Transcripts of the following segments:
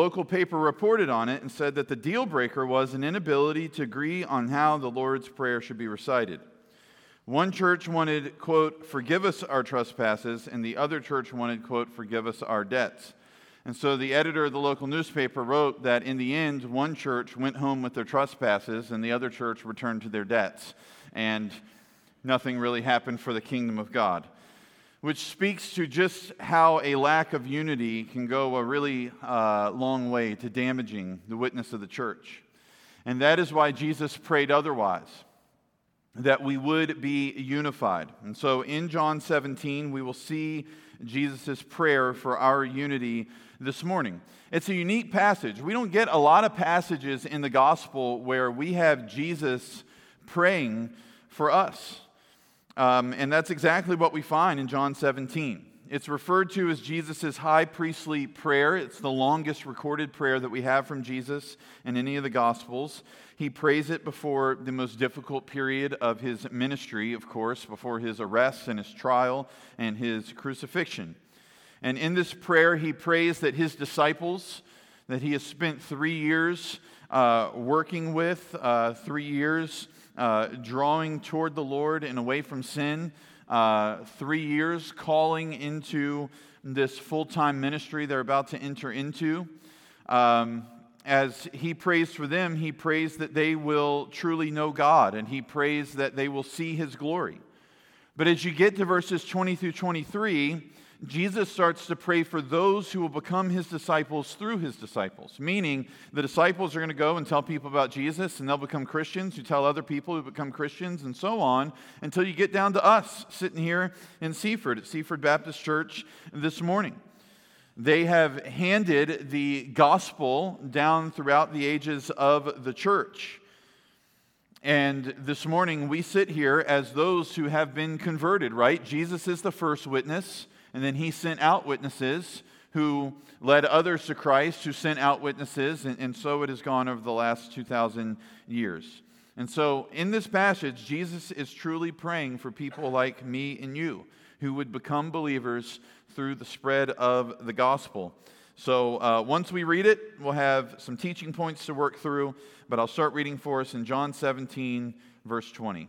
local paper reported on it and said that the deal breaker was an inability to agree on how the Lord's Prayer should be recited. One church wanted, quote, forgive us our trespasses, and the other church wanted, quote, forgive us our debts. And so the editor of the local newspaper wrote that in the end, one church went home with their trespasses, and the other church returned to their debts. And nothing really happened for the kingdom of God which speaks to just how a lack of unity can go a really uh, long way to damaging the witness of the church. And that is why Jesus prayed otherwise, that we would be unified. And so in John 17, we will see Jesus' prayer for our unity this morning. It's a unique passage. We don't get a lot of passages in the gospel where we have Jesus praying for us. Um, and that's exactly what we find in John 17. It's referred to as Jesus' high priestly prayer. It's the longest recorded prayer that we have from Jesus in any of the Gospels. He prays it before the most difficult period of his ministry, of course, before his arrest and his trial and his crucifixion. And in this prayer, he prays that his disciples, that he has spent three years uh, working with, uh, three years uh, drawing toward the Lord and away from sin. Uh, three years calling into this full time ministry they're about to enter into. Um, as he prays for them, he prays that they will truly know God and he prays that they will see his glory. But as you get to verses 20 through 23, Jesus starts to pray for those who will become his disciples through his disciples, meaning the disciples are going to go and tell people about Jesus, and they'll become Christians who tell other people who become Christians, and so on, until you get down to us sitting here in Seaford at Seaford Baptist Church this morning. They have handed the gospel down throughout the ages of the church. And this morning we sit here as those who have been converted, right? Jesus is the first witness. And then he sent out witnesses who led others to Christ, who sent out witnesses, and, and so it has gone over the last 2,000 years. And so in this passage, Jesus is truly praying for people like me and you who would become believers through the spread of the gospel. So uh, once we read it, we'll have some teaching points to work through, but I'll start reading for us in John 17, verse 20.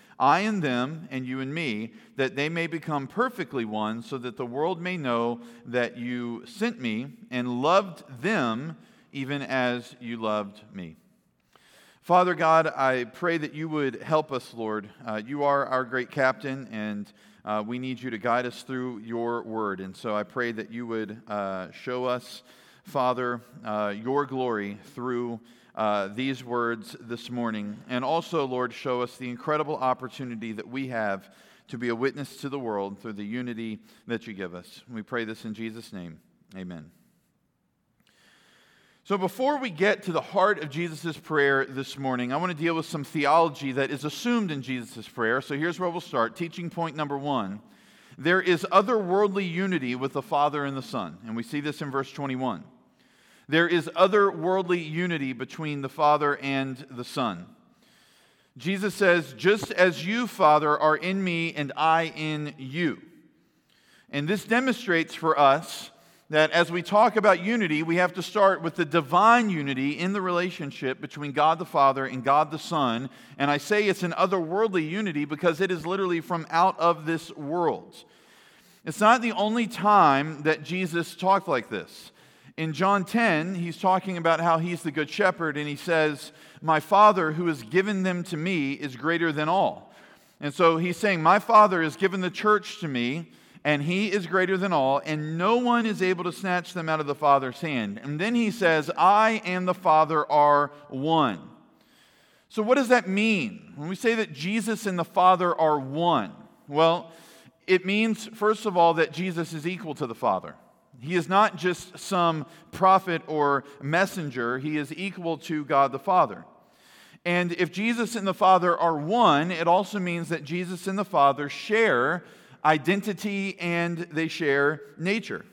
I and them, and you and me, that they may become perfectly one, so that the world may know that you sent me and loved them even as you loved me. Father God, I pray that you would help us, Lord. Uh, you are our great captain, and uh, we need you to guide us through your word. And so I pray that you would uh, show us, Father, uh, your glory through uh, these words this morning. And also, Lord, show us the incredible opportunity that we have to be a witness to the world through the unity that you give us. We pray this in Jesus' name. Amen. So, before we get to the heart of Jesus' prayer this morning, I want to deal with some theology that is assumed in Jesus' prayer. So, here's where we'll start. Teaching point number one there is otherworldly unity with the Father and the Son. And we see this in verse 21. There is otherworldly unity between the Father and the Son. Jesus says, Just as you, Father, are in me and I in you. And this demonstrates for us that as we talk about unity, we have to start with the divine unity in the relationship between God the Father and God the Son. And I say it's an otherworldly unity because it is literally from out of this world. It's not the only time that Jesus talked like this. In John 10, he's talking about how he's the good shepherd, and he says, My Father who has given them to me is greater than all. And so he's saying, My Father has given the church to me and he is greater than all, and no one is able to snatch them out of the Father's hand. And then he says, I and the Father are one. So, what does that mean? When we say that Jesus and the Father are one, well, it means, first of all, that Jesus is equal to the Father. He is not just some prophet or messenger, he is equal to God the Father. And if Jesus and the Father are one, it also means that Jesus and the Father share identity and they share nature.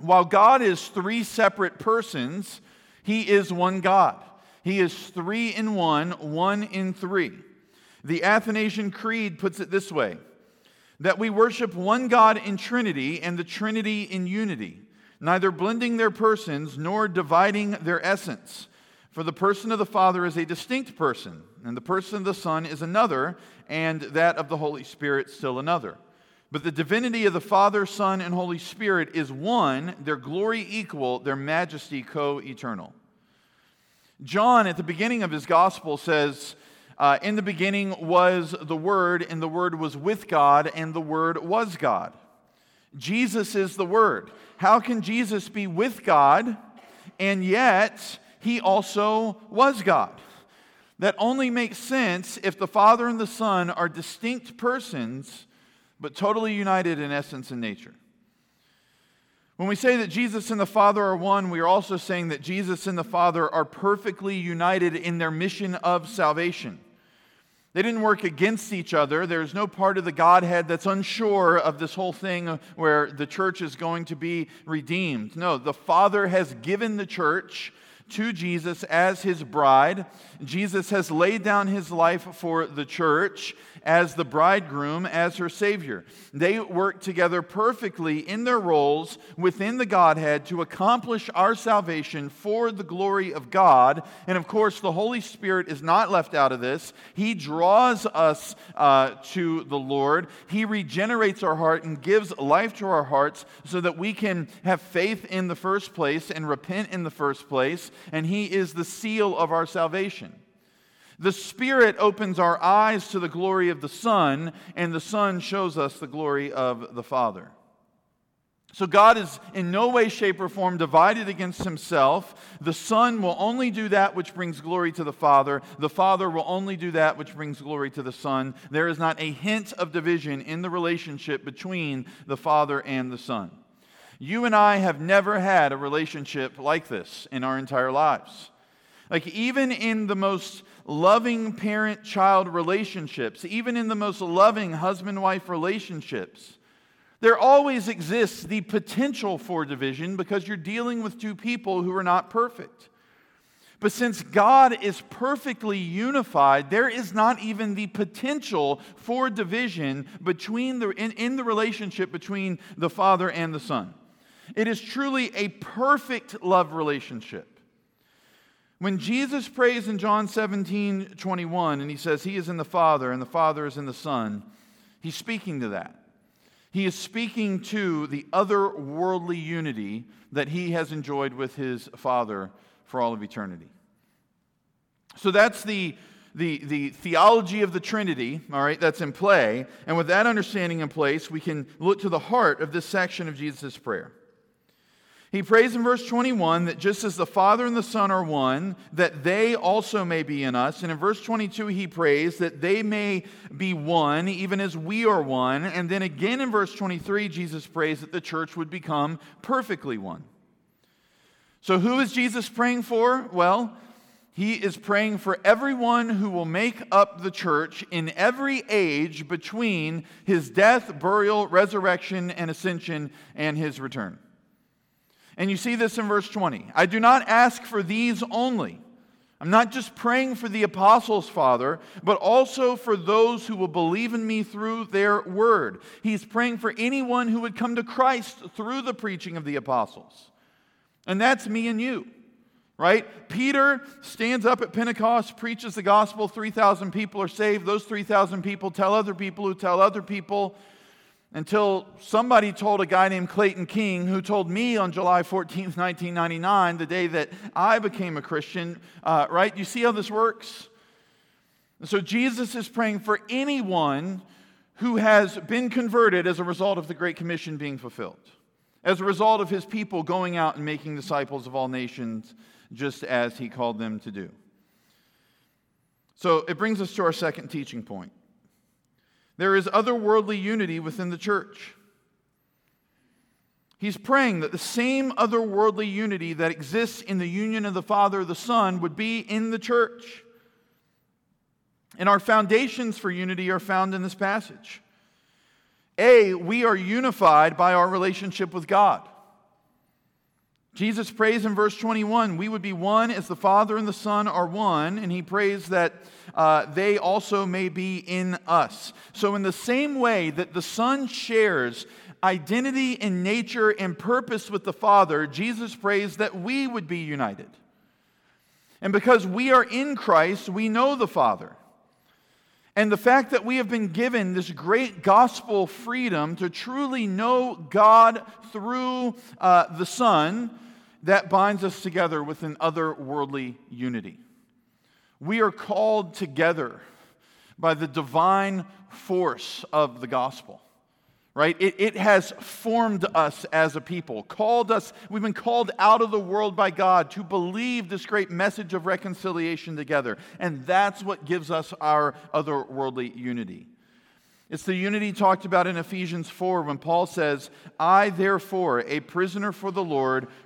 While God is three separate persons, He is one God. He is three in one, one in three. The Athanasian Creed puts it this way that we worship one God in Trinity and the Trinity in unity, neither blending their persons nor dividing their essence. For the person of the Father is a distinct person, and the person of the Son is another, and that of the Holy Spirit still another. But the divinity of the Father, Son, and Holy Spirit is one, their glory equal, their majesty co eternal. John, at the beginning of his gospel, says, uh, In the beginning was the Word, and the Word was with God, and the Word was God. Jesus is the Word. How can Jesus be with God, and yet he also was God? That only makes sense if the Father and the Son are distinct persons, but totally united in essence and nature. When we say that Jesus and the Father are one, we are also saying that Jesus and the Father are perfectly united in their mission of salvation. They didn't work against each other. There's no part of the Godhead that's unsure of this whole thing where the church is going to be redeemed. No, the Father has given the church to Jesus as his bride. Jesus has laid down his life for the church as the bridegroom, as her Savior. They work together perfectly in their roles within the Godhead to accomplish our salvation for the glory of God. And of course, the Holy Spirit is not left out of this. He draws us uh, to the Lord, He regenerates our heart and gives life to our hearts so that we can have faith in the first place and repent in the first place. And He is the seal of our salvation. The Spirit opens our eyes to the glory of the Son, and the Son shows us the glory of the Father. So God is in no way, shape, or form divided against himself. The Son will only do that which brings glory to the Father. The Father will only do that which brings glory to the Son. There is not a hint of division in the relationship between the Father and the Son. You and I have never had a relationship like this in our entire lives. Like, even in the most loving parent child relationships, even in the most loving husband wife relationships, there always exists the potential for division because you're dealing with two people who are not perfect. But since God is perfectly unified, there is not even the potential for division between the, in, in the relationship between the Father and the Son. It is truly a perfect love relationship. When Jesus prays in John 17, 21, and he says, He is in the Father, and the Father is in the Son, he's speaking to that. He is speaking to the otherworldly unity that he has enjoyed with his Father for all of eternity. So that's the, the, the theology of the Trinity, all right, that's in play. And with that understanding in place, we can look to the heart of this section of Jesus' prayer. He prays in verse 21 that just as the Father and the Son are one, that they also may be in us. And in verse 22, he prays that they may be one, even as we are one. And then again in verse 23, Jesus prays that the church would become perfectly one. So, who is Jesus praying for? Well, he is praying for everyone who will make up the church in every age between his death, burial, resurrection, and ascension and his return. And you see this in verse 20. I do not ask for these only. I'm not just praying for the apostles, Father, but also for those who will believe in me through their word. He's praying for anyone who would come to Christ through the preaching of the apostles. And that's me and you, right? Peter stands up at Pentecost, preaches the gospel, 3,000 people are saved. Those 3,000 people tell other people who tell other people until somebody told a guy named Clayton King, who told me on July 14th, 1999, the day that I became a Christian, uh, right? You see how this works? so Jesus is praying for anyone who has been converted as a result of the Great Commission being fulfilled, as a result of his people going out and making disciples of all nations, just as he called them to do. So it brings us to our second teaching point. There is otherworldly unity within the church. He's praying that the same otherworldly unity that exists in the union of the Father and the Son would be in the church. And our foundations for unity are found in this passage. A, we are unified by our relationship with God. Jesus prays in verse 21 we would be one as the Father and the Son are one, and he prays that uh, they also may be in us. So, in the same way that the Son shares identity and nature and purpose with the Father, Jesus prays that we would be united. And because we are in Christ, we know the Father. And the fact that we have been given this great gospel freedom to truly know God through uh, the Son, that binds us together with an otherworldly unity. We are called together by the divine force of the gospel right? It, it has formed us as a people, called us, we've been called out of the world by God to believe this great message of reconciliation together. And that's what gives us our otherworldly unity. It's the unity talked about in Ephesians 4 when Paul says, I, therefore, a prisoner for the Lord,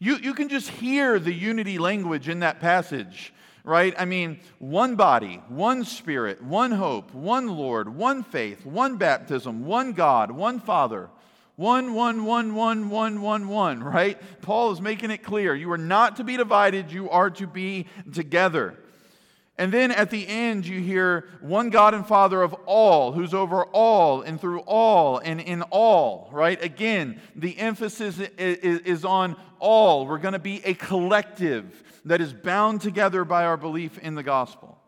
You, you can just hear the unity language in that passage right? I mean, one body, one spirit, one hope, one Lord, one faith, one baptism, one God, one Father. One, one, one, one, one, one, one, right? Paul is making it clear. You are not to be divided, you are to be together. And then at the end, you hear one God and Father of all, who's over all and through all and in all, right? Again, the emphasis is on all. We're going to be a collective that is bound together by our belief in the gospel.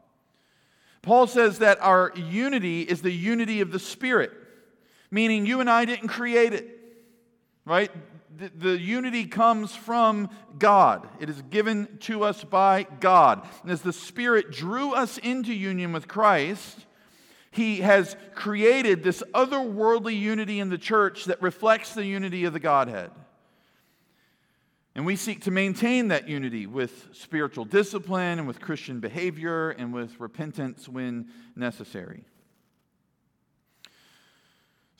Paul says that our unity is the unity of the Spirit, meaning you and I didn't create it, right? The, the, unity comes from God. It is given to us by God. And as the Spirit drew us into union with Christ, He has created this otherworldly unity in the church that reflects the unity of the Godhead. And we seek to maintain that unity with spiritual discipline and with Christian behavior and with repentance when necessary.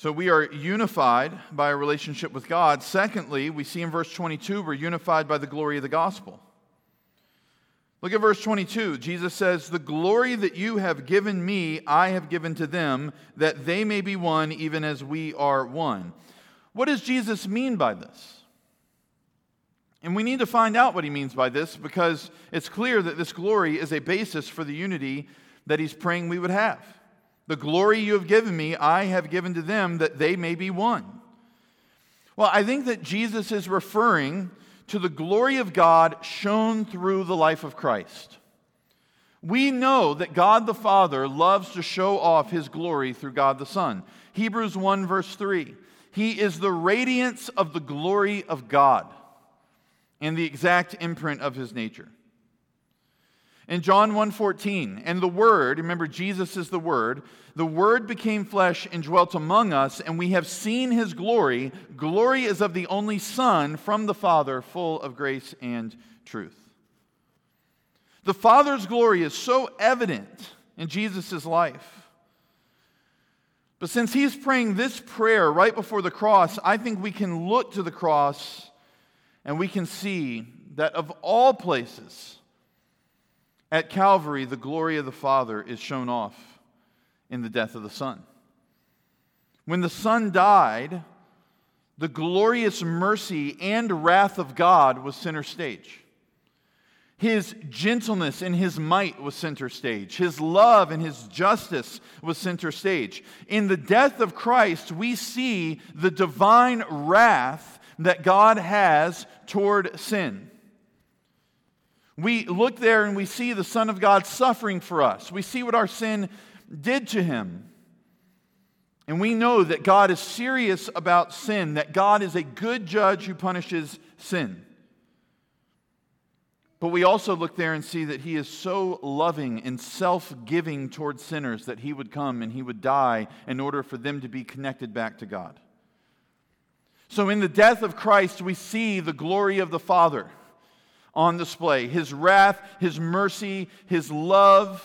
So we are unified by a relationship with God. Secondly, we see in verse 22, we're unified by the glory of the gospel. Look at verse 22. Jesus says, The glory that you have given me, I have given to them, that they may be one, even as we are one. What does Jesus mean by this? And we need to find out what he means by this because it's clear that this glory is a basis for the unity that he's praying we would have. The glory you have given me, I have given to them that they may be one. Well, I think that Jesus is referring to the glory of God shown through the life of Christ. We know that God the Father loves to show off his glory through God the Son. Hebrews 1, verse 3. He is the radiance of the glory of God and the exact imprint of his nature. In John 1:14, and the word, remember Jesus is the word, the word became flesh and dwelt among us, and we have seen his glory. Glory is of the only Son from the Father, full of grace and truth. The Father's glory is so evident in Jesus' life. But since he's praying this prayer right before the cross, I think we can look to the cross and we can see that of all places, at Calvary, the glory of the Father is shown off in the death of the Son. When the Son died, the glorious mercy and wrath of God was center stage. His gentleness and his might was center stage. His love and his justice was center stage. In the death of Christ, we see the divine wrath that God has toward sin. We look there and we see the Son of God suffering for us. We see what our sin did to him. And we know that God is serious about sin, that God is a good judge who punishes sin. But we also look there and see that he is so loving and self giving towards sinners that he would come and he would die in order for them to be connected back to God. So, in the death of Christ, we see the glory of the Father on display His wrath, His mercy, His love,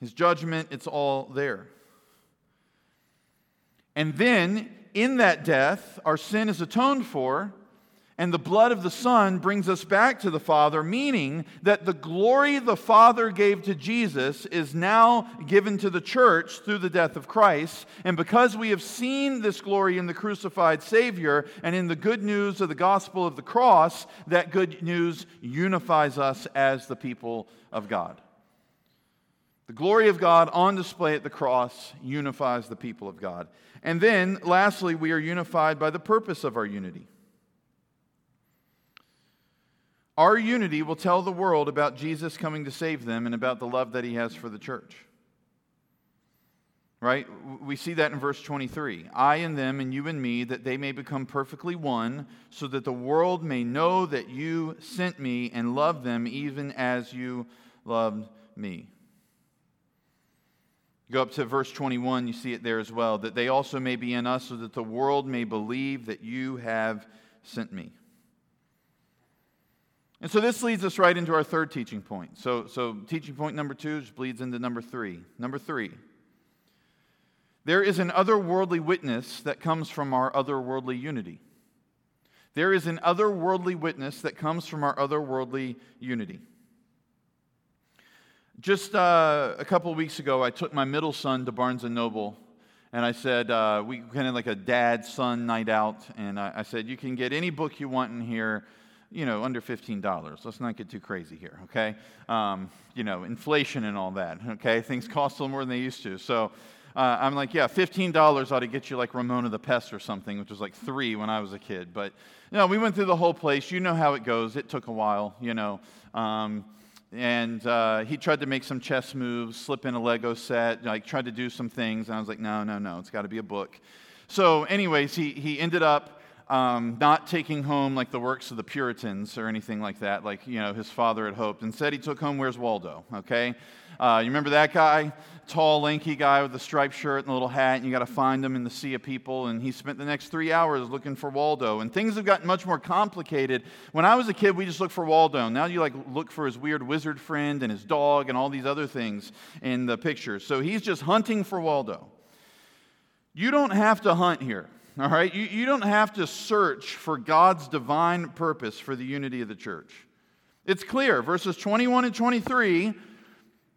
His judgment, it's all there. And then, in that death, our sin is atoned for and the blood of the Son brings us back to the Father, meaning that the glory the Father gave to Jesus is now given to the church through the death of Christ. And because we have seen this glory in the crucified Savior and in the good news of the gospel of the cross, that good news unifies us as the people of God. The glory of God on display at the cross unifies the people of God. And then, lastly, we are unified by the purpose of our unity. Our unity will tell the world about Jesus coming to save them and about the love that he has for the church. Right? We see that in verse 23. I and them, and you and me, that they may become perfectly one, so that the world may know that you sent me and loved them even as you loved me. Go up to verse 21, you see it there as well. That they also may be in us, so that the world may believe that you have sent me. And so this leads us right into our third teaching point. So, so teaching point number two just bleeds into number three. Number three, there is an otherworldly witness that comes from our otherworldly unity. There is an otherworldly witness that comes from our otherworldly unity. Just uh, a couple of weeks ago, I took my middle son to Barnes and Noble, and I said uh, we kind of like a dad-son night out, and I, I said you can get any book you want in here you know, under $15. Let's not get too crazy here, okay? Um, you know, inflation and all that, okay? Things cost a little more than they used to. So uh, I'm like, yeah, $15 ought to get you like Ramona the Pest or something, which was like three when I was a kid. But, you know, we went through the whole place. You know how it goes. It took a while, you know. Um, and uh, he tried to make some chess moves, slip in a Lego set, like tried to do some things. And I was like, no, no, no, it's got to be a book. So, anyways, he, he ended up um, not taking home like the works of the Puritans or anything like that, like you know his father had hoped. Instead, he took home Where's Waldo? Okay, uh, you remember that guy, tall, lanky guy with the striped shirt and the little hat, and you got to find him in the sea of people. And he spent the next three hours looking for Waldo. And things have gotten much more complicated. When I was a kid, we just looked for Waldo. Now you like look for his weird wizard friend and his dog and all these other things in the pictures. So he's just hunting for Waldo. You don't have to hunt here. All right? You, you don't have to search for God's divine purpose for the unity of the church. It's clear. Verses 21 and 23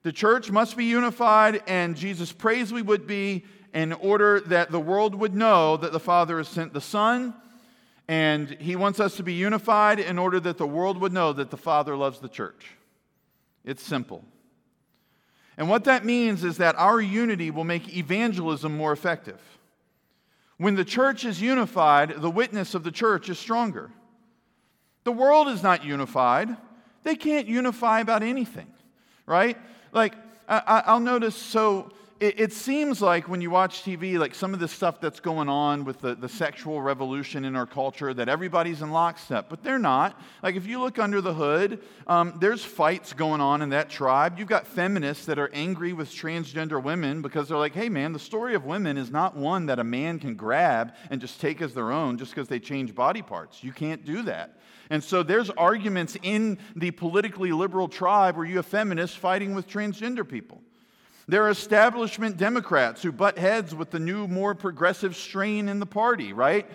the church must be unified, and Jesus prays we would be in order that the world would know that the Father has sent the Son. And he wants us to be unified in order that the world would know that the Father loves the church. It's simple. And what that means is that our unity will make evangelism more effective. When the church is unified, the witness of the church is stronger. The world is not unified. They can't unify about anything, right? Like, I, will notice so it, it, seems like when you watch TV, like some of the stuff that's going on with the, the sexual revolution in our culture, that everybody's in lockstep, but they're not. Like if you look under the hood, um, there's fights going on in that tribe. You've got feminists that are angry with transgender women because they're like, hey man, the story of women is not one that a man can grab and just take as their own just because they change body parts. You can't do that. And so there's arguments in the politically liberal tribe where you have feminists fighting with transgender people. There are establishment Democrats who butt heads with the new, more progressive strain in the party, right?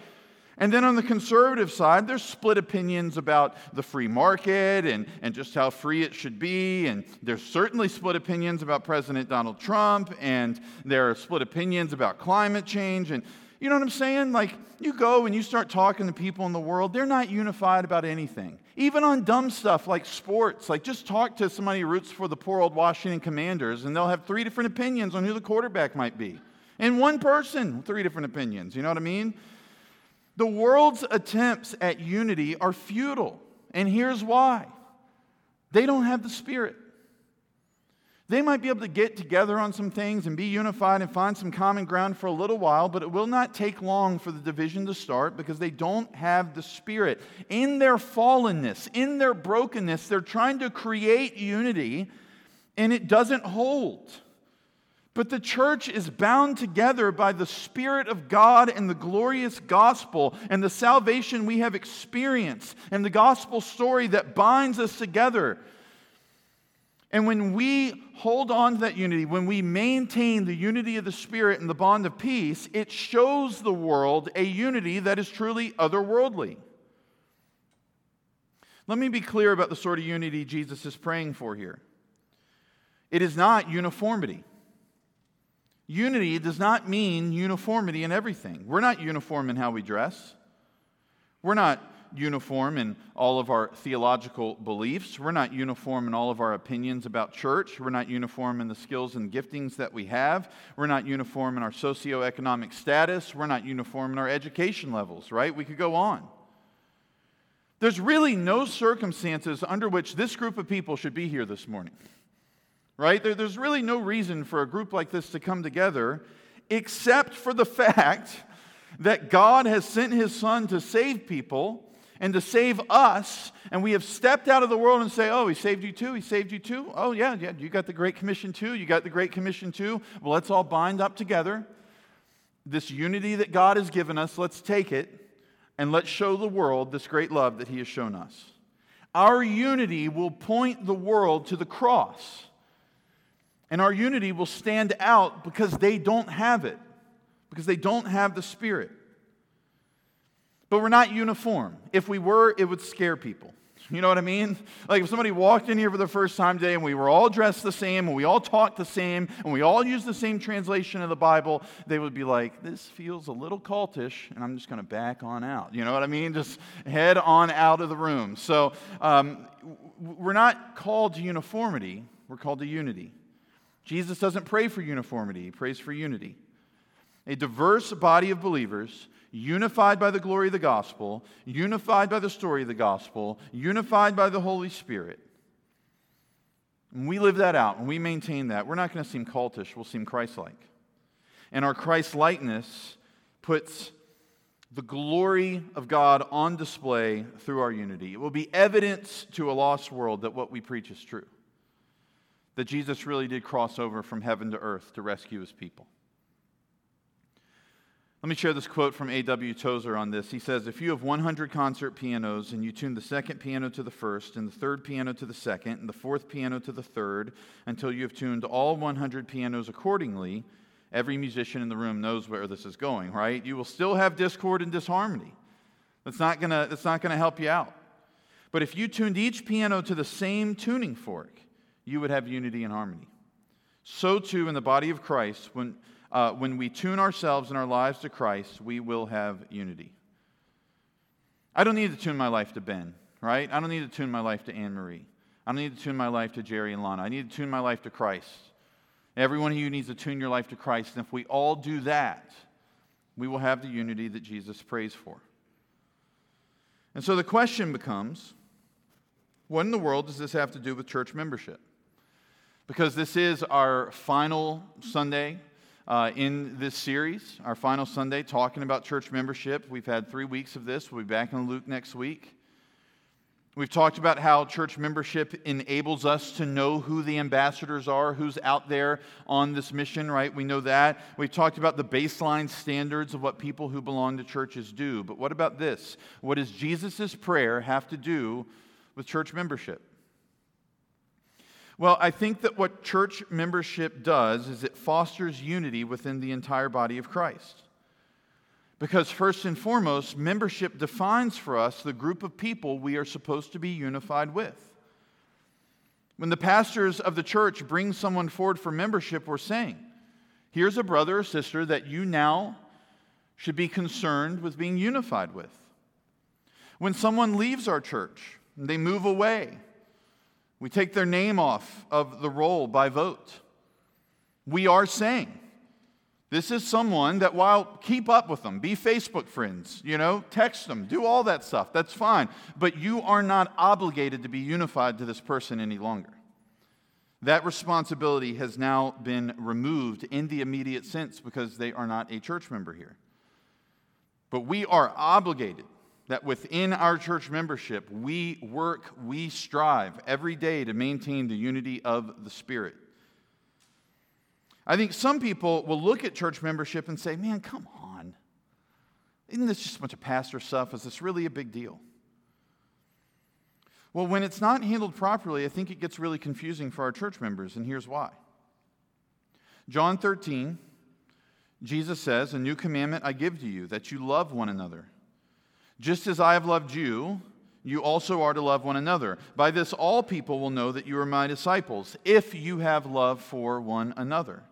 And then on the conservative side, there's split opinions about the free market and, and just how free it should be. And there's certainly split opinions about President Donald Trump. And there are split opinions about climate change. And you know what I'm saying? Like, you go and you start talking to people in the world, they're not unified about anything. Even on dumb stuff like sports. Like, just talk to somebody who roots for the poor old Washington Commanders, and they'll have three different opinions on who the quarterback might be. And one person, three different opinions. You know what I mean? The world's attempts at unity are futile. And here's why they don't have the Spirit. They might be able to get together on some things and be unified and find some common ground for a little while, but it will not take long for the division to start because they don't have the Spirit. In their fallenness, in their brokenness, they're trying to create unity and it doesn't hold. But the church is bound together by the Spirit of God and the glorious gospel and the salvation we have experienced and the gospel story that binds us together. And when we hold on to that unity, when we maintain the unity of the Spirit and the bond of peace, it shows the world a unity that is truly otherworldly. Let me be clear about the sort of unity Jesus is praying for here. It is not uniformity. Unity does not mean uniformity in everything. We're not uniform in how we dress. We're not uniform in all of our theological beliefs. We're not uniform in all of our opinions about church. We're not uniform in the skills and giftings that we have. We're not uniform in our socioeconomic status. We're not uniform in our education levels, right? We could go on. There's really no circumstances under which this group of people should be here this morning, right? There, there's really no reason for a group like this to come together except for the fact that God has sent his son to save people and to save us. And we have stepped out of the world and say, Oh, he saved you too. He saved you too. Oh, yeah, yeah. You got the Great Commission too. You got the Great Commission too. Well, let's all bind up together. This unity that God has given us, let's take it and let's show the world this great love that he has shown us. Our unity will point the world to the cross. And our unity will stand out because they don't have it, because they don't have the Spirit. But we're not uniform. If we were, it would scare people. You know what I mean? Like if somebody walked in here for the first time today and we were all dressed the same and we all talked the same and we all used the same translation of the Bible, they would be like, this feels a little cultish and I'm just going to back on out. You know what I mean? Just head on out of the room. So um, we're not called to uniformity, we're called to unity. Jesus doesn't pray for uniformity, he prays for unity. A diverse body of believers unified by the glory of the gospel, unified by the story of the gospel, unified by the Holy Spirit. And we live that out and we maintain that. We're not going to seem cultish, we'll seem Christ like. And our Christ likeness puts the glory of God on display through our unity. It will be evidence to a lost world that what we preach is true. That Jesus really did cross over from heaven to earth to rescue his people. Let me share this quote from A.W. Tozer on this. He says If you have 100 concert pianos and you tune the second piano to the first, and the third piano to the second, and the fourth piano to the third, until you have tuned all 100 pianos accordingly, every musician in the room knows where this is going, right? You will still have discord and disharmony. That's not that's not to help you out. But if you tuned each piano to the same tuning fork, you would have unity and harmony. So too in the body of Christ, when uh, when we tune ourselves and our lives to Christ, we will have unity. I don't need to tune my life to Ben, right? I don't need to tune my life to Anne Marie. I don't need to tune my life to Jerry and Lana. I need to tune my life to Christ. Every one of you needs to tune your life to Christ. And if we all do that, we will have the unity that Jesus prays for. And so the question becomes what in the world does this have to do with church membership? Because this is our final Sunday uh, in this series, our final Sunday, talking about church membership. We've had three weeks of this. We'll be back in Luke next week. We've talked about how church membership enables us to know who the ambassadors are, who's out there on this mission, right? We know that. We've talked about the baseline standards of what people who belong to churches do. But what about this? What does Jesus' prayer have to do with church membership? Well, I think that what church membership does is it fosters unity within the entire body of Christ. Because, first and foremost, membership defines for us the group of people we are supposed to be unified with. When the pastors of the church bring someone forward for membership, we're saying, here's a brother or sister that you now should be concerned with being unified with. When someone leaves our church they move away, we take their name off of the roll by vote. We are saying, this is someone that while keep up with them, be Facebook friends, you know, text them, do all that stuff. That's fine. But you are not obligated to be unified to this person any longer. That responsibility has now been removed in the immediate sense because they are not a church member here. But we are obligated that within our church membership, we work, we strive every day to maintain the unity of the Spirit. I think some people will look at church membership and say, man, come on. Isn't this just a bunch of pastor stuff? Is this really a big deal? Well, when it's not handled properly, I think it gets really confusing for our church members, and here's why. John 13, Jesus says, A new commandment I give to you, that you love one another. Just as I have loved you, you also are to love one another. By this, all people will know that you are my disciples, if you have love for one another.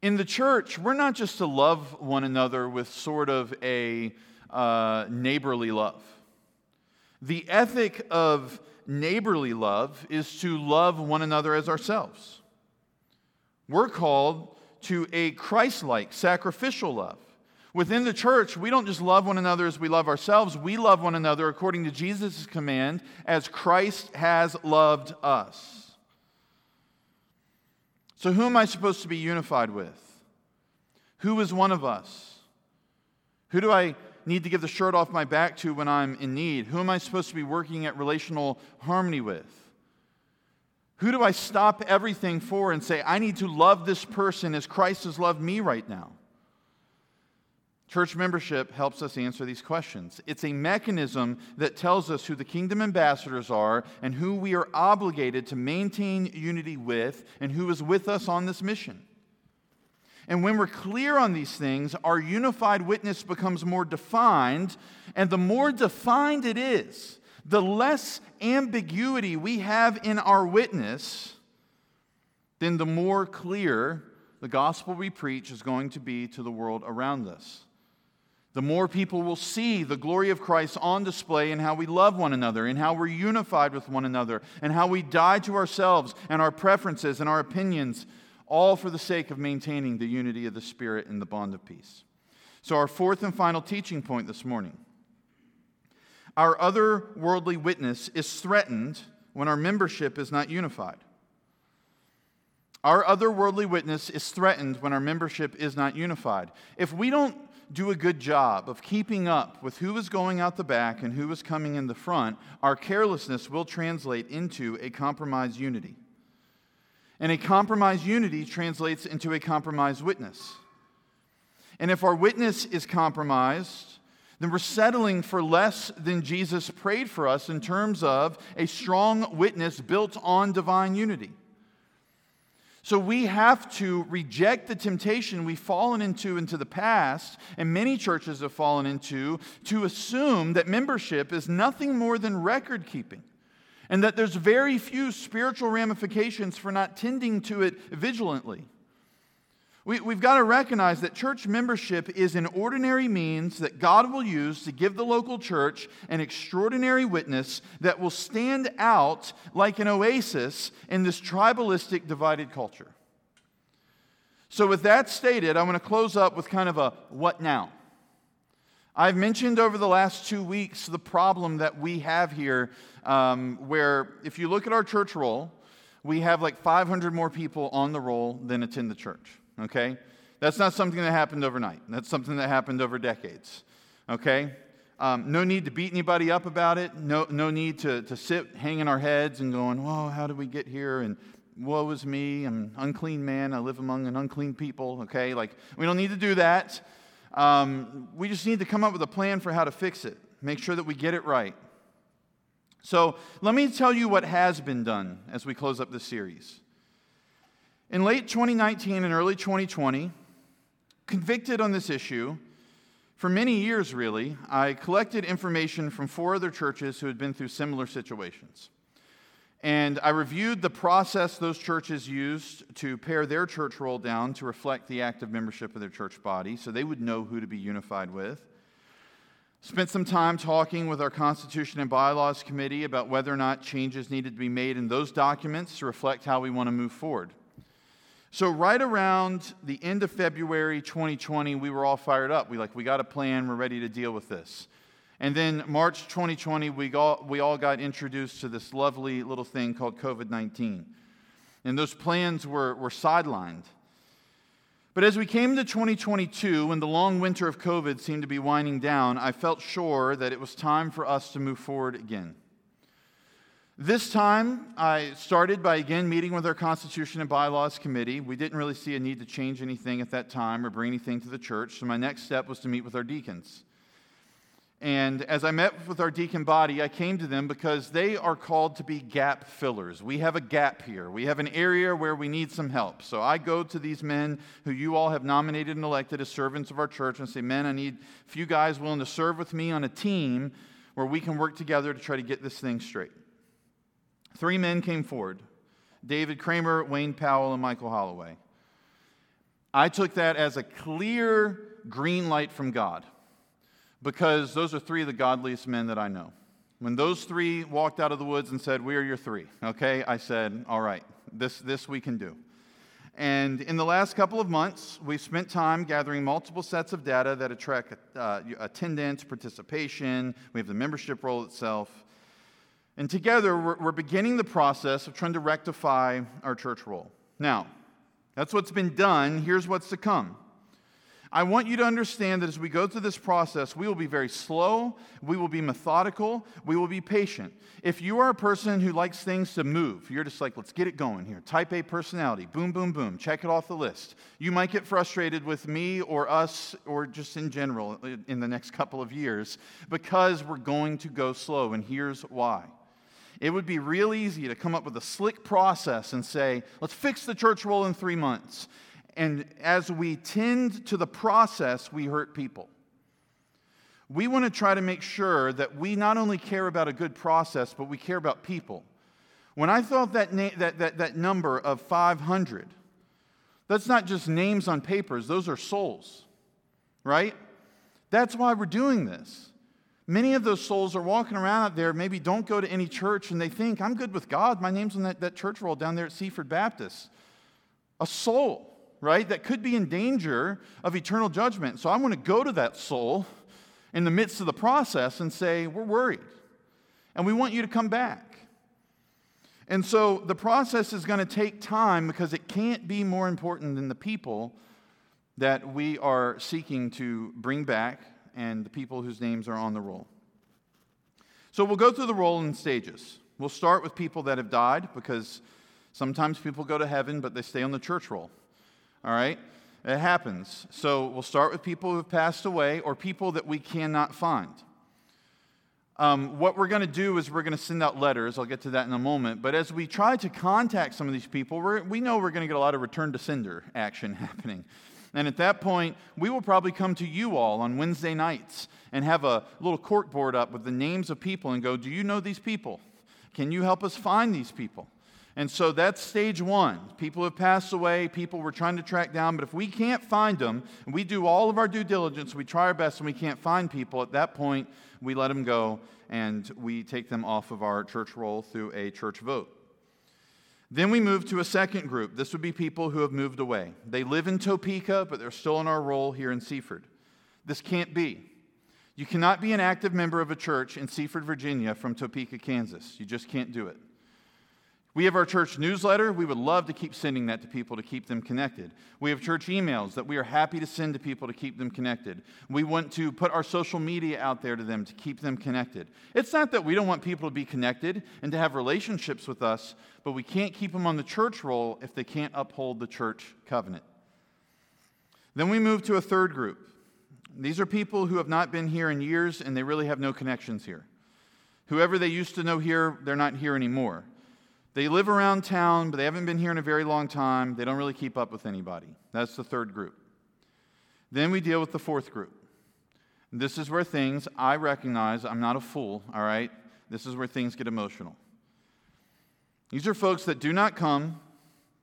In the church, we're not just to love one another with sort of a uh, neighborly love. The ethic of neighborly love is to love one another as ourselves. We're called to a Christ like, sacrificial love. Within the church, we don't just love one another as we love ourselves, we love one another according to Jesus' command, as Christ has loved us. So, who am I supposed to be unified with? Who is one of us? Who do I need to give the shirt off my back to when I'm in need? Who am I supposed to be working at relational harmony with? Who do I stop everything for and say, I need to love this person as Christ has loved me right now? Church membership helps us answer these questions. It's a mechanism that tells us who the kingdom ambassadors are and who we are obligated to maintain unity with and who is with us on this mission. And when we're clear on these things, our unified witness becomes more defined. And the more defined it is, the less ambiguity we have in our witness, then the more clear the gospel we preach is going to be to the world around us. The more people will see the glory of Christ on display in how we love one another, in how we're unified with one another, and how we die to ourselves and our preferences and our opinions all for the sake of maintaining the unity of the Spirit and the bond of peace. So, our fourth and final teaching point this morning our other worldly witness is threatened when our membership is not unified. Our other worldly witness is threatened when our membership is not unified. If we don't do a good job of keeping up with who is going out the back and who is coming in the front, our carelessness will translate into a compromised unity. And a compromised unity translates into a compromised witness. And if our witness is compromised, then we're settling for less than Jesus prayed for us in terms of a strong witness built on divine unity. So we have to reject the temptation we've fallen into into the past, and many churches have fallen into, to assume that membership is nothing more than record keeping and that there's very few spiritual ramifications for not tending to it vigilantly. We, we've got to recognize that church membership is an ordinary means that God will use to give the local church an extraordinary witness that will stand out like an oasis in this tribalistic, divided culture. So, with that stated, I want to close up with kind of a what now? I've mentioned over the last two weeks the problem that we have here, um, where if you look at our church roll, we have like 500 more people on the roll than attend the church, okay? That's not something that happened overnight. That's something that happened over decades, okay? Um, no need to beat anybody up about it. No, no need to, to sit hanging our heads and going, whoa, how did we get here? And woe is me. I'm an unclean man. I live among an unclean people, okay? Like, we don't need to do that. Um, we just need to come up with a plan for how to fix it, make sure that we get it right. So, let me tell you what has been done as we close up this series. In late 2019 and early 2020, convicted on this issue, for many years really, I collected information from four other churches who had been through similar situations. And I reviewed the process those churches used to pare their church roll down to reflect the active membership of their church body so they would know who to be unified with. Spent some time talking with our Constitution and Bylaws Committee about whether or not changes needed to be made in those documents to reflect how we want to move forward. So, right around the end of February 2020, we were all fired up. We like, we got a plan, we're ready to deal with this. And then March 2020, we all, we all got introduced to this lovely little thing called COVID 19. And those plans were, were sidelined. But as we came to 2022, when the long winter of COVID seemed to be winding down, I felt sure that it was time for us to move forward again. This time, I started by again meeting with our Constitution and Bylaws Committee. We didn't really see a need to change anything at that time or bring anything to the church, so my next step was to meet with our deacons. And as I met with our deacon body, I came to them because they are called to be gap fillers. We have a gap here. We have an area where we need some help. So I go to these men who you all have nominated and elected as servants of our church and say, Men, I need a few guys willing to serve with me on a team where we can work together to try to get this thing straight. Three men came forward David Kramer, Wayne Powell, and Michael Holloway. I took that as a clear green light from God because those are three of the godliest men that I know. When those three walked out of the woods and said, We are your three, okay, I said, All right, this, this we can do. And in the last couple of months, we've spent time gathering multiple sets of data that track uh, attendance, participation, we have the membership roll itself. And together, we're, we're beginning the process of trying to rectify our church roll. Now, that's what's been done. Here's what's to come. I want you to understand that as we go through this process, we will be very slow, we will be methodical, we will be patient. If you are a person who likes things to move, you're just like, let's get it going here. Type A personality, boom, boom, boom, check it off the list. You might get frustrated with me or us or just in general in the next couple of years because we're going to go slow, and here's why. It would be real easy to come up with a slick process and say, let's fix the church roll in three months. And as we tend to the process, we hurt people. We want to try to make sure that we not only care about a good process, but we care about people. When I thought that, na- that, that, that number of 500, that's not just names on papers, those are souls, right? That's why we're doing this. Many of those souls are walking around out there, maybe don't go to any church, and they think, I'm good with God. My name's on that, that church roll down there at Seaford Baptist. A soul, right, that could be in danger of eternal judgment. So I want to go to that soul in the midst of the process and say, We're worried, and we want you to come back. And so the process is going to take time because it can't be more important than the people that we are seeking to bring back and the people whose names are on the roll. So we'll go through the roll in stages. We'll start with people that have died because sometimes people go to heaven, but they stay on the church roll. All right? It happens. So we'll start with people who have passed away or people that we cannot find. Um, what we're going to do is we're going to send out letters. I'll get to that in a moment. But as we try to contact some of these people, we know we're going to get a lot of return to sender action happening. And at that point, we will probably come to you all on Wednesday nights and have a little cork board up with the names of people and go, Do you know these people? Can you help us find these people? And so that's stage one. People have passed away, people we're trying to track down, but if we can't find them, and we do all of our due diligence, we try our best, and we can't find people, at that point, we let them go and we take them off of our church roll through a church vote. Then we move to a second group. This would be people who have moved away. They live in Topeka, but they're still in our roll here in Seaford. This can't be. You cannot be an active member of a church in Seaford, Virginia from Topeka, Kansas. You just can't do it. We have our church newsletter. We would love to keep sending that to people to keep them connected. We have church emails that we are happy to send to people to keep them connected. We want to put our social media out there to them to keep them connected. It's not that we don't want people to be connected and to have relationships with us, but we can't keep them on the church roll if they can't uphold the church covenant. Then we move to a third group. These are people who have not been here in years and they really have no connections here. Whoever they used to know here, they're not here anymore. They live around town, but they haven't been here in a very long time. They don't really keep up with anybody. That's the third group. Then we deal with the fourth group. This is where things, I recognize, I'm not a fool, all right? This is where things get emotional. These are folks that do not come,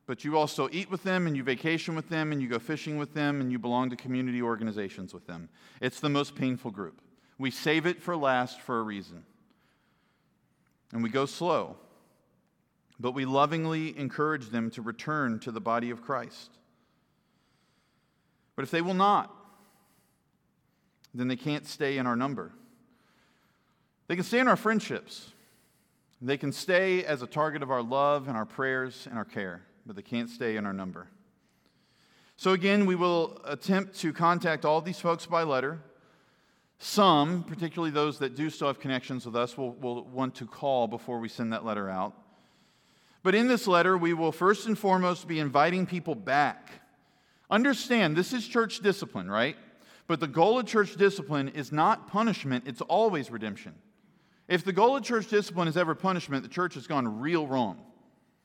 but you also eat with them and you vacation with them and you go fishing with them and you belong to community organizations with them. It's the most painful group. We save it for last for a reason. And we go slow but we lovingly encourage them to return to the body of Christ. But if they will not, then they can't stay in our number. They can stay in our friendships. They can stay as a target of our love and our prayers and our care, but they can't stay in our number. So, again, we will attempt to contact all these folks by letter. Some, particularly those that do still have connections with us, will, will want to call before we send that letter out. But in this letter, we will first and foremost be inviting people back. Understand, this is church discipline, right? But the goal of church discipline is not punishment, it's always redemption. If the goal of church discipline is ever punishment, the church has gone real wrong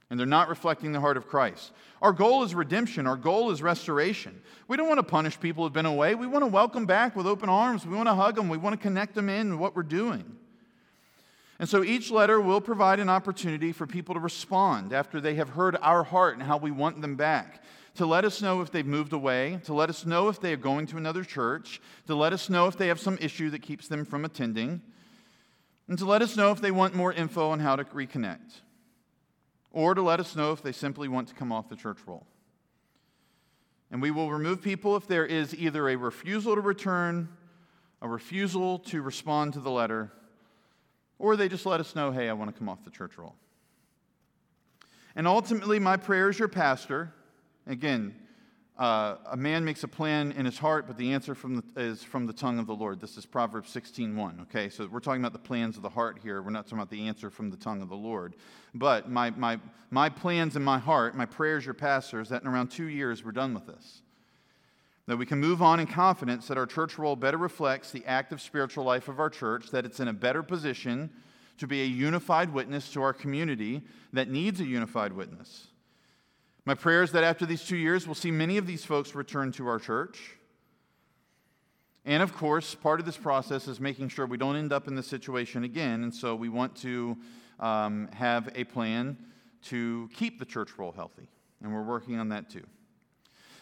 and they're not reflecting the heart of Christ. Our goal is redemption, our goal is restoration. We don't want to punish people who've been away. We want to welcome back with open arms. We want to hug them. We want to connect them in what we're doing. And so each letter will provide an opportunity for people to respond after they have heard our heart and how we want them back. To let us know if they've moved away, to let us know if they are going to another church, to let us know if they have some issue that keeps them from attending, and to let us know if they want more info on how to reconnect or to let us know if they simply want to come off the church roll. And we will remove people if there is either a refusal to return, a refusal to respond to the letter, or they just let us know, hey, I want to come off the church roll. And ultimately, my prayer as your pastor, again, uh, a man makes a plan in his heart, but the answer from the, is from the tongue of the Lord. This is Proverbs 16.1, okay? So we're talking about the plans of the heart here. We're not talking about the answer from the tongue of the Lord. But my, my, my plans in my heart, my prayers, your pastor, is that in around two years we're done with this. That we can move on in confidence that our church roll better reflects the active spiritual life of our church, that it's in a better position to be a unified witness to our community that needs a unified witness my prayer is that after these two years, we'll see many of these folks return to our church. And of course, part of this process is making sure we don't end up in this situation again. And so we want to um, have a plan to keep the church roll healthy. And we're working on that too.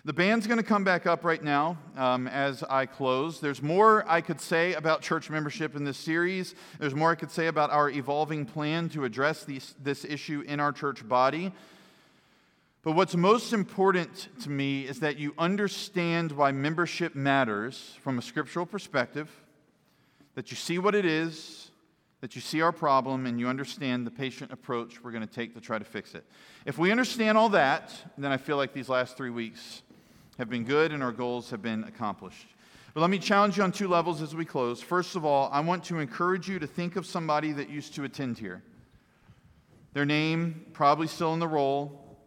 The band's going to come back up right now um, as I close. There's more I could say about church membership in this series. There's more I could say about our evolving plan to address these, this issue in our church body. But what's most important to me is that you understand why membership matters from a scriptural perspective, that you see what it is, that you see our problem, and you understand the patient approach we're going to take to try to fix it. If we understand all that, then I feel like these last three weeks have been good and our goals have been accomplished. But let me challenge you on two levels as we close. First of all, I want to encourage you to think of somebody that used to attend here. Their name, probably still in the roll,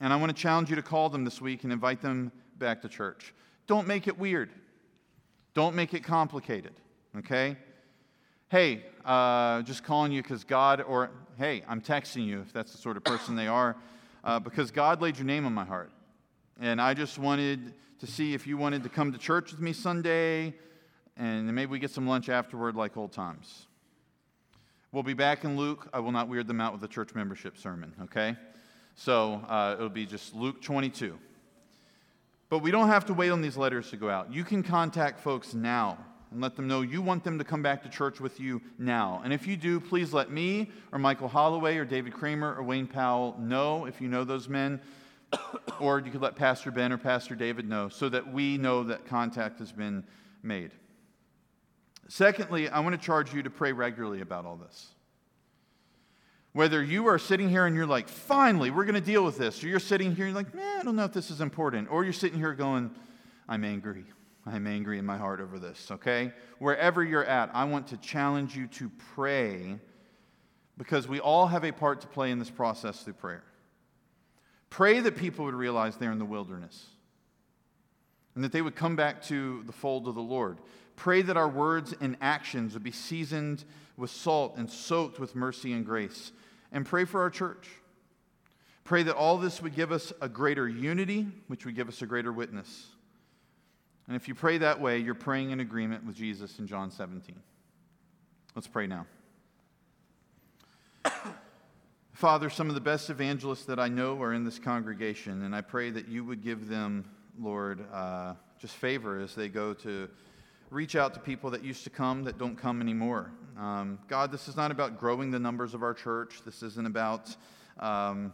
and I want to challenge you to call them this week and invite them back to church. Don't make it weird. Don't make it complicated, okay? Hey, uh, just calling you because God, or hey, I'm texting you if that's the sort of person they are, uh, because God laid your name on my heart. And I just wanted to see if you wanted to come to church with me Sunday, and maybe we get some lunch afterward like old times. We'll be back in Luke. I will not weird them out with a church membership sermon, okay? So uh, it'll be just Luke 22. But we don't have to wait on these letters to go out. You can contact folks now and let them know you want them to come back to church with you now. And if you do, please let me or Michael Holloway or David Kramer or Wayne Powell know if you know those men. Or you could let Pastor Ben or Pastor David know so that we know that contact has been made. Secondly, I want to charge you to pray regularly about all this. Whether you are sitting here and you're like, finally, we're going to deal with this, or you're sitting here and you're like, man, I don't know if this is important, or you're sitting here going, I'm angry. I'm angry in my heart over this, okay? Wherever you're at, I want to challenge you to pray because we all have a part to play in this process through prayer. Pray that people would realize they're in the wilderness and that they would come back to the fold of the Lord. Pray that our words and actions would be seasoned with salt and soaked with mercy and grace and pray for our church. Pray that all this would give us a greater unity, which would give us a greater witness. And if you pray that way, you're praying in agreement with Jesus in John 17. Let's pray now. Father, some of the best evangelists that I know are in this congregation, and I pray that you would give them, Lord, uh, just favor as they go to reach out to people that used to come that don't come anymore. Um, God, this is not about growing the numbers of our church. This isn't about um,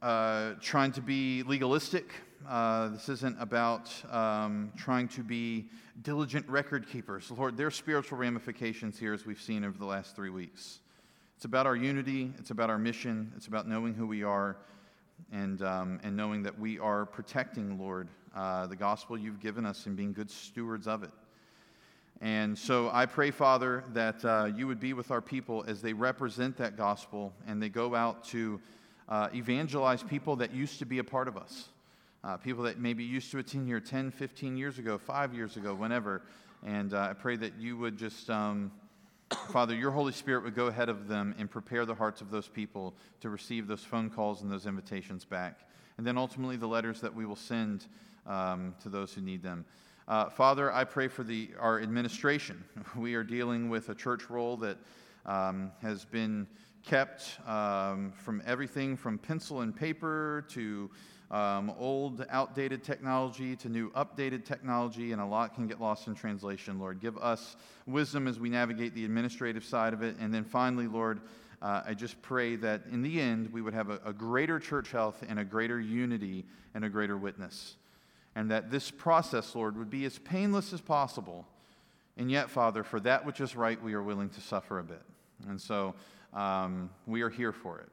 uh, trying to be legalistic. Uh, this isn't about um, trying to be diligent record keepers. Lord, there are spiritual ramifications here, as we've seen over the last three weeks. It's about our unity, it's about our mission, it's about knowing who we are, and, um, and knowing that we are protecting, Lord, uh, the gospel you've given us and being good stewards of it. And so I pray, Father, that uh, you would be with our people as they represent that gospel and they go out to uh, evangelize people that used to be a part of us, uh, people that maybe used to attend here 10, 15 years ago, five years ago, whenever. And uh, I pray that you would just, um, Father, your Holy Spirit would go ahead of them and prepare the hearts of those people to receive those phone calls and those invitations back. And then ultimately the letters that we will send um, to those who need them. Uh, Father, I pray for the, our administration. We are dealing with a church roll that um, has been kept um, from everything from pencil and paper to um, old, outdated technology to new, updated technology, and a lot can get lost in translation, Lord. Give us wisdom as we navigate the administrative side of it. And then finally, Lord, uh, I just pray that in the end we would have a, a greater church health and a greater unity and a greater witness and that this process, Lord, would be as painless as possible. And yet, Father, for that which is right, we are willing to suffer a bit. And so um, we are here for it.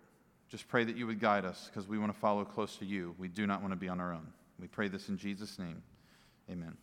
Just pray that you would guide us because we want to follow close to you. We do not want to be on our own. We pray this in Jesus' name. Amen.